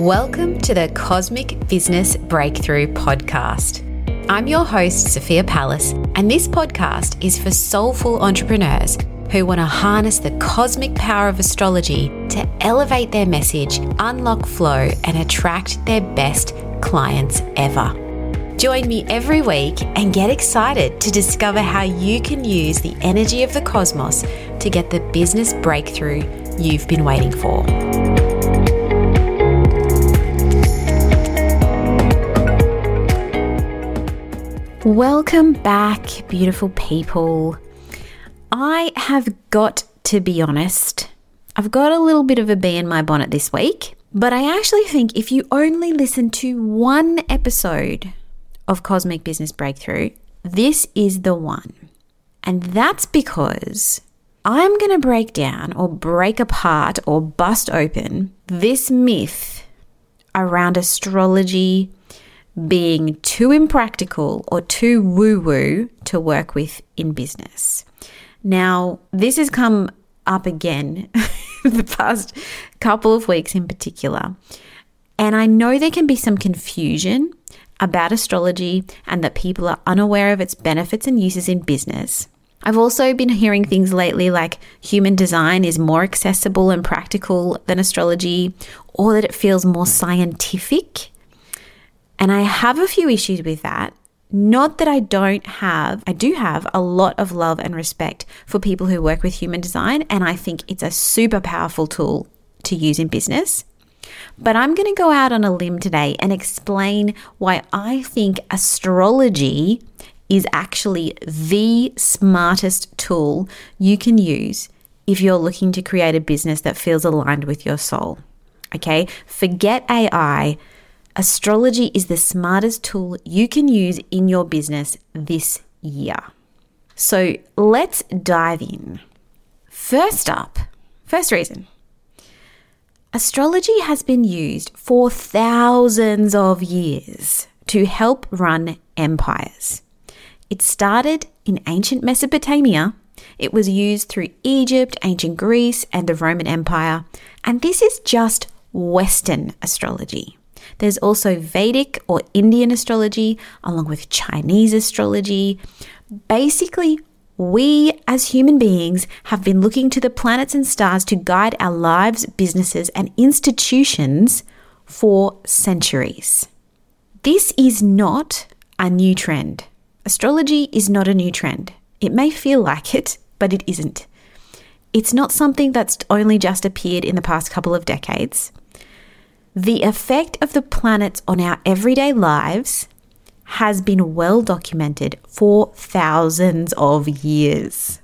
Welcome to the Cosmic Business Breakthrough Podcast. I'm your host, Sophia Pallas, and this podcast is for soulful entrepreneurs who want to harness the cosmic power of astrology to elevate their message, unlock flow, and attract their best clients ever. Join me every week and get excited to discover how you can use the energy of the cosmos to get the business breakthrough you've been waiting for. Welcome back, beautiful people. I have got to be honest, I've got a little bit of a bee in my bonnet this week, but I actually think if you only listen to one episode of Cosmic Business Breakthrough, this is the one. And that's because I'm going to break down or break apart or bust open this myth around astrology being too impractical or too woo woo to work with in business. Now, this has come up again the past couple of weeks in particular. And I know there can be some confusion about astrology and that people are unaware of its benefits and uses in business. I've also been hearing things lately like human design is more accessible and practical than astrology, or that it feels more scientific and I have a few issues with that. Not that I don't have, I do have a lot of love and respect for people who work with human design, and I think it's a super powerful tool to use in business. But I'm going to go out on a limb today and explain why I think astrology is actually the smartest tool you can use if you're looking to create a business that feels aligned with your soul. Okay, forget AI Astrology is the smartest tool you can use in your business this year. So let's dive in. First up, first reason astrology has been used for thousands of years to help run empires. It started in ancient Mesopotamia. It was used through Egypt, ancient Greece, and the Roman Empire. And this is just Western astrology. There's also Vedic or Indian astrology, along with Chinese astrology. Basically, we as human beings have been looking to the planets and stars to guide our lives, businesses, and institutions for centuries. This is not a new trend. Astrology is not a new trend. It may feel like it, but it isn't. It's not something that's only just appeared in the past couple of decades. The effect of the planets on our everyday lives has been well documented for thousands of years.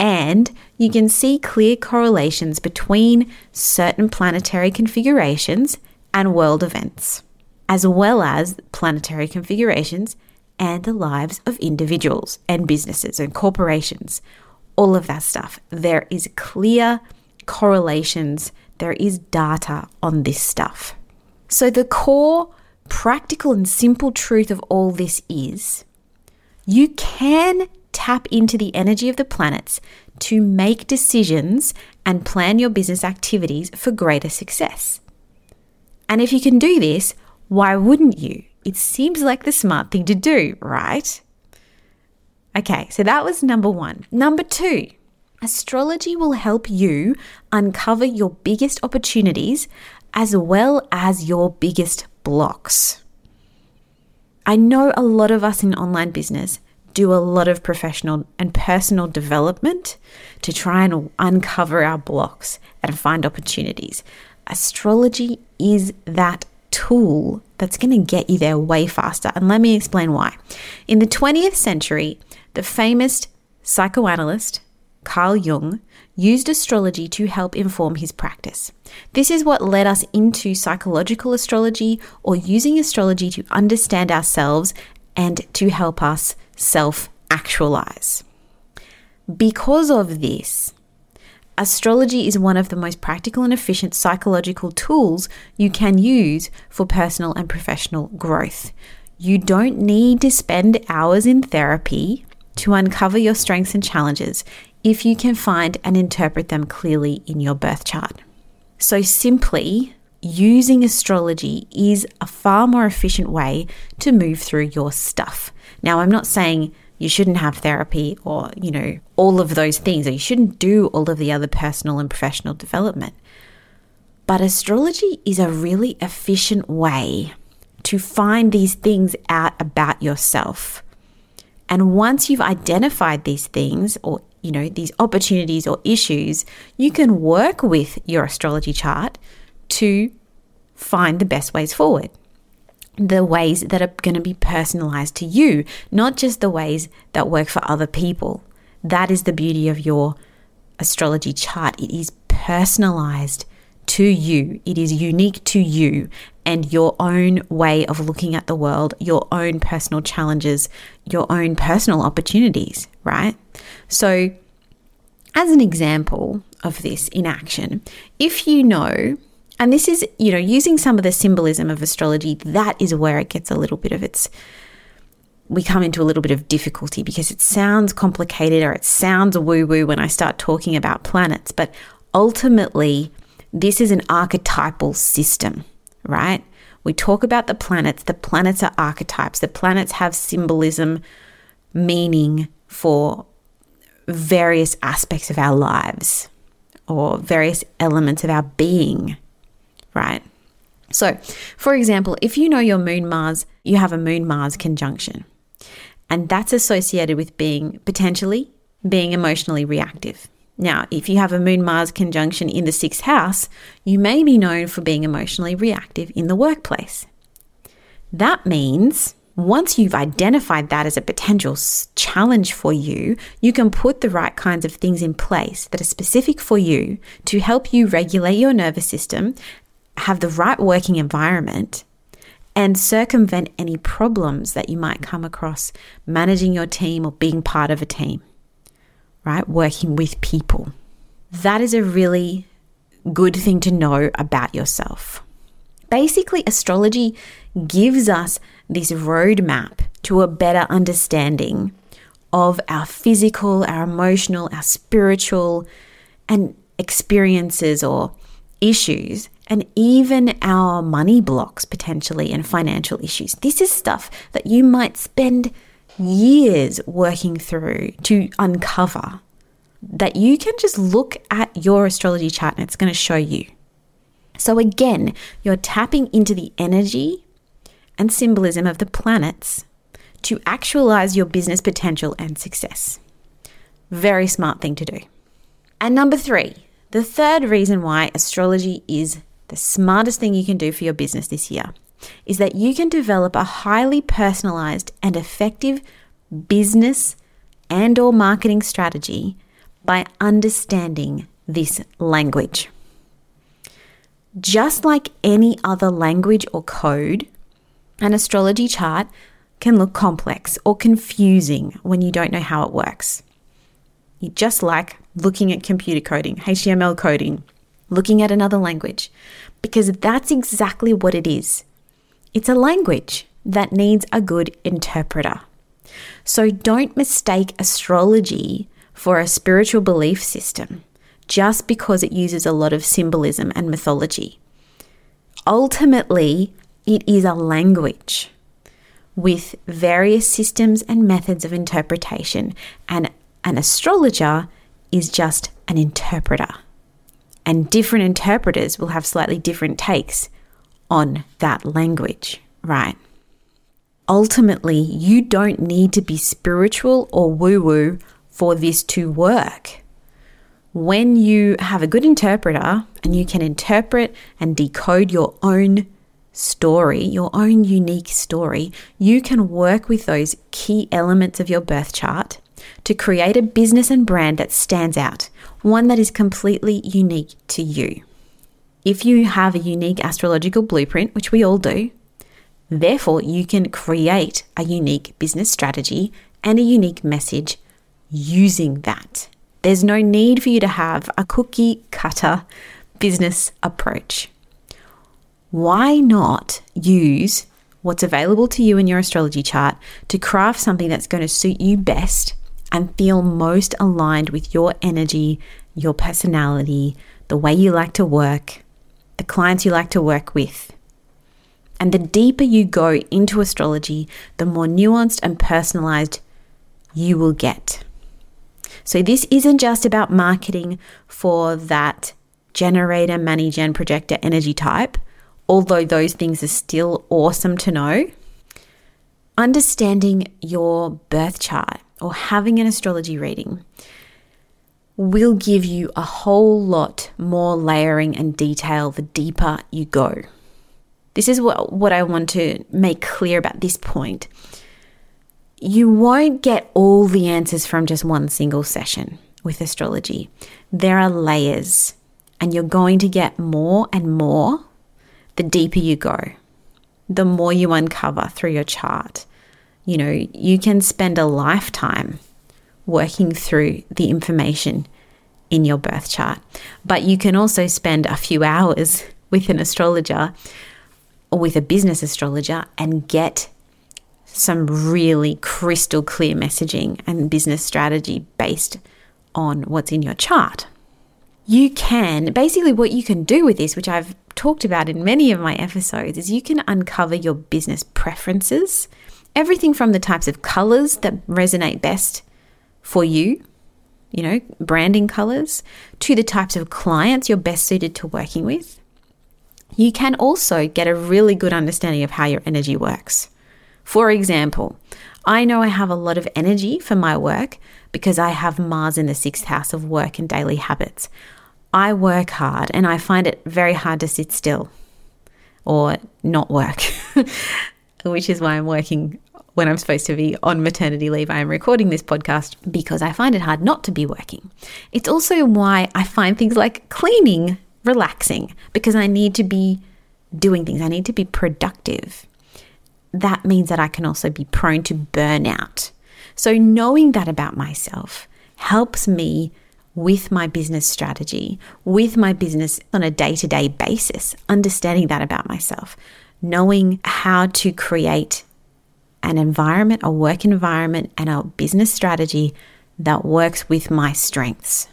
And you can see clear correlations between certain planetary configurations and world events, as well as planetary configurations and the lives of individuals and businesses and corporations. All of that stuff. There is clear correlations there is data on this stuff. So, the core, practical, and simple truth of all this is you can tap into the energy of the planets to make decisions and plan your business activities for greater success. And if you can do this, why wouldn't you? It seems like the smart thing to do, right? Okay, so that was number one. Number two, Astrology will help you uncover your biggest opportunities as well as your biggest blocks. I know a lot of us in online business do a lot of professional and personal development to try and uncover our blocks and find opportunities. Astrology is that tool that's going to get you there way faster. And let me explain why. In the 20th century, the famous psychoanalyst Carl Jung, used astrology to help inform his practice. This is what led us into psychological astrology or using astrology to understand ourselves and to help us self actualize. Because of this, astrology is one of the most practical and efficient psychological tools you can use for personal and professional growth. You don't need to spend hours in therapy to uncover your strengths and challenges if you can find and interpret them clearly in your birth chart. So, simply, using astrology is a far more efficient way to move through your stuff. Now, I'm not saying you shouldn't have therapy or, you know, all of those things, or you shouldn't do all of the other personal and professional development. But astrology is a really efficient way to find these things out about yourself. And once you've identified these things or you know, these opportunities or issues, you can work with your astrology chart to find the best ways forward. The ways that are going to be personalized to you, not just the ways that work for other people. That is the beauty of your astrology chart. It is personalized to you, it is unique to you and your own way of looking at the world, your own personal challenges, your own personal opportunities, right? So, as an example of this in action, if you know, and this is, you know, using some of the symbolism of astrology, that is where it gets a little bit of its we come into a little bit of difficulty because it sounds complicated or it sounds woo woo when I start talking about planets. But ultimately, this is an archetypal system, right? We talk about the planets. The planets are archetypes. The planets have symbolism, meaning for various aspects of our lives or various elements of our being, right? So, for example, if you know your moon Mars, you have a moon Mars conjunction, and that's associated with being potentially being emotionally reactive. Now, if you have a Moon Mars conjunction in the sixth house, you may be known for being emotionally reactive in the workplace. That means once you've identified that as a potential challenge for you, you can put the right kinds of things in place that are specific for you to help you regulate your nervous system, have the right working environment, and circumvent any problems that you might come across managing your team or being part of a team right? Working with people. That is a really good thing to know about yourself. Basically, astrology gives us this roadmap to a better understanding of our physical, our emotional, our spiritual, and experiences or issues, and even our money blocks potentially and financial issues. This is stuff that you might spend years working through to uncover that you can just look at your astrology chart and it's going to show you. So, again, you're tapping into the energy and symbolism of the planets to actualize your business potential and success. Very smart thing to do. And number three, the third reason why astrology is the smartest thing you can do for your business this year is that you can develop a highly personalized and effective business and or marketing strategy by understanding this language. Just like any other language or code, an astrology chart can look complex or confusing when you don't know how it works. You just like looking at computer coding, HTML coding, looking at another language, because that's exactly what it is. It's a language that needs a good interpreter. So don't mistake astrology for a spiritual belief system just because it uses a lot of symbolism and mythology. Ultimately, it is a language with various systems and methods of interpretation, and an astrologer is just an interpreter. And different interpreters will have slightly different takes on that language, right? Ultimately, you don't need to be spiritual or woo woo for this to work. When you have a good interpreter and you can interpret and decode your own story, your own unique story, you can work with those key elements of your birth chart to create a business and brand that stands out, one that is completely unique to you. If you have a unique astrological blueprint, which we all do, therefore you can create a unique business strategy and a unique message using that. There's no need for you to have a cookie cutter business approach. Why not use what's available to you in your astrology chart to craft something that's going to suit you best and feel most aligned with your energy, your personality, the way you like to work, the clients you like to work with. And the deeper you go into astrology, the more nuanced and personalized you will get. So, this isn't just about marketing for that generator, money gen, projector, energy type, although those things are still awesome to know. Understanding your birth chart or having an astrology reading will give you a whole lot more layering and detail the deeper you go. This is what, what I want to make clear about this point. You won't get all the answers from just one single session with astrology. There are layers, and you're going to get more and more the deeper you go, the more you uncover through your chart. You know, you can spend a lifetime working through the information in your birth chart, but you can also spend a few hours with an astrologer or with a business astrologer and get some really crystal clear messaging and business strategy based on what's in your chart. You can basically what you can do with this, which I've talked about in many of my episodes, is you can uncover your business preferences, everything from the types of colors that resonate best for you, you know, branding colors, to the types of clients you're best suited to working with. You can also get a really good understanding of how your energy works. For example, I know I have a lot of energy for my work because I have Mars in the sixth house of work and daily habits. I work hard and I find it very hard to sit still or not work, which is why I'm working when I'm supposed to be on maternity leave. I am recording this podcast because I find it hard not to be working. It's also why I find things like cleaning relaxing because I need to be doing things, I need to be productive that means that I can also be prone to burnout. So, knowing that about myself helps me with my business strategy, with my business on a day to day basis, understanding that about myself, knowing how to create an environment, a work environment, and a business strategy that works with my strengths.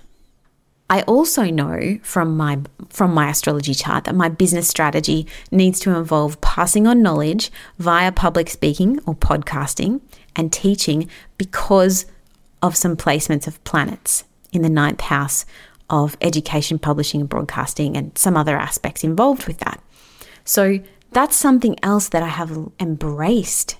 I also know from my from my astrology chart that my business strategy needs to involve passing on knowledge via public speaking or podcasting and teaching because of some placements of planets in the ninth house of education, publishing, and broadcasting, and some other aspects involved with that. So that's something else that I have embraced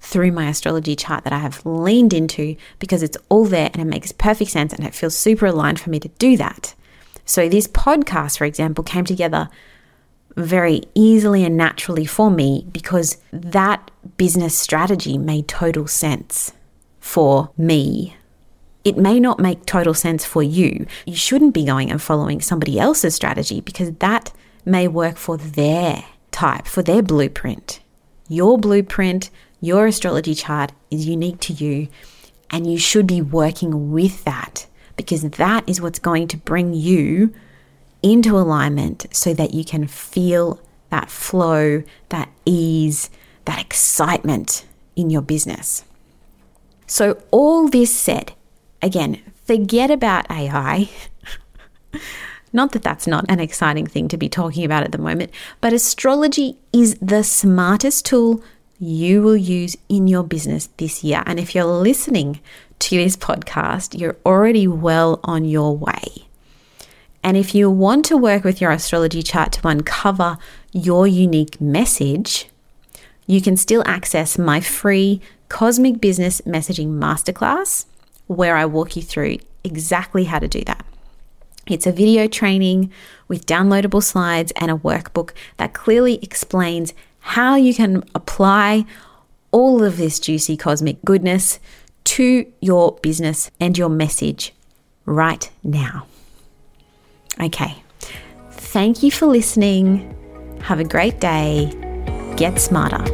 through my astrology chart that I have leaned into because it's all there and it makes perfect sense and it feels super aligned for me to do that. So, this podcast, for example, came together very easily and naturally for me because that business strategy made total sense for me. It may not make total sense for you. You shouldn't be going and following somebody else's strategy because that may work for their type, for their blueprint. Your blueprint, your astrology chart is unique to you, and you should be working with that because that is what's going to bring you into alignment so that you can feel that flow, that ease, that excitement in your business. So, all this said, again, forget about AI. Not that that's not an exciting thing to be talking about at the moment, but astrology is the smartest tool you will use in your business this year. And if you're listening to this podcast, you're already well on your way. And if you want to work with your astrology chart to uncover your unique message, you can still access my free Cosmic Business Messaging Masterclass, where I walk you through exactly how to do that. It's a video training with downloadable slides and a workbook that clearly explains how you can apply all of this juicy cosmic goodness to your business and your message right now. Okay, thank you for listening. Have a great day. Get smarter.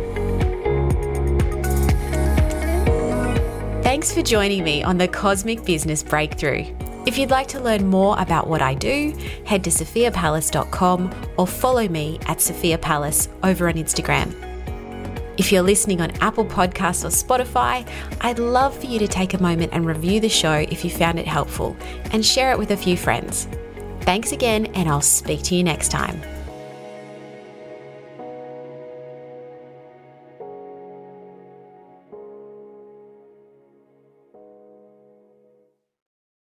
Thanks for joining me on the Cosmic Business Breakthrough. If you'd like to learn more about what I do, head to sophiapallas.com or follow me at Sophia Pallas over on Instagram. If you're listening on Apple Podcasts or Spotify, I'd love for you to take a moment and review the show if you found it helpful and share it with a few friends. Thanks again, and I'll speak to you next time.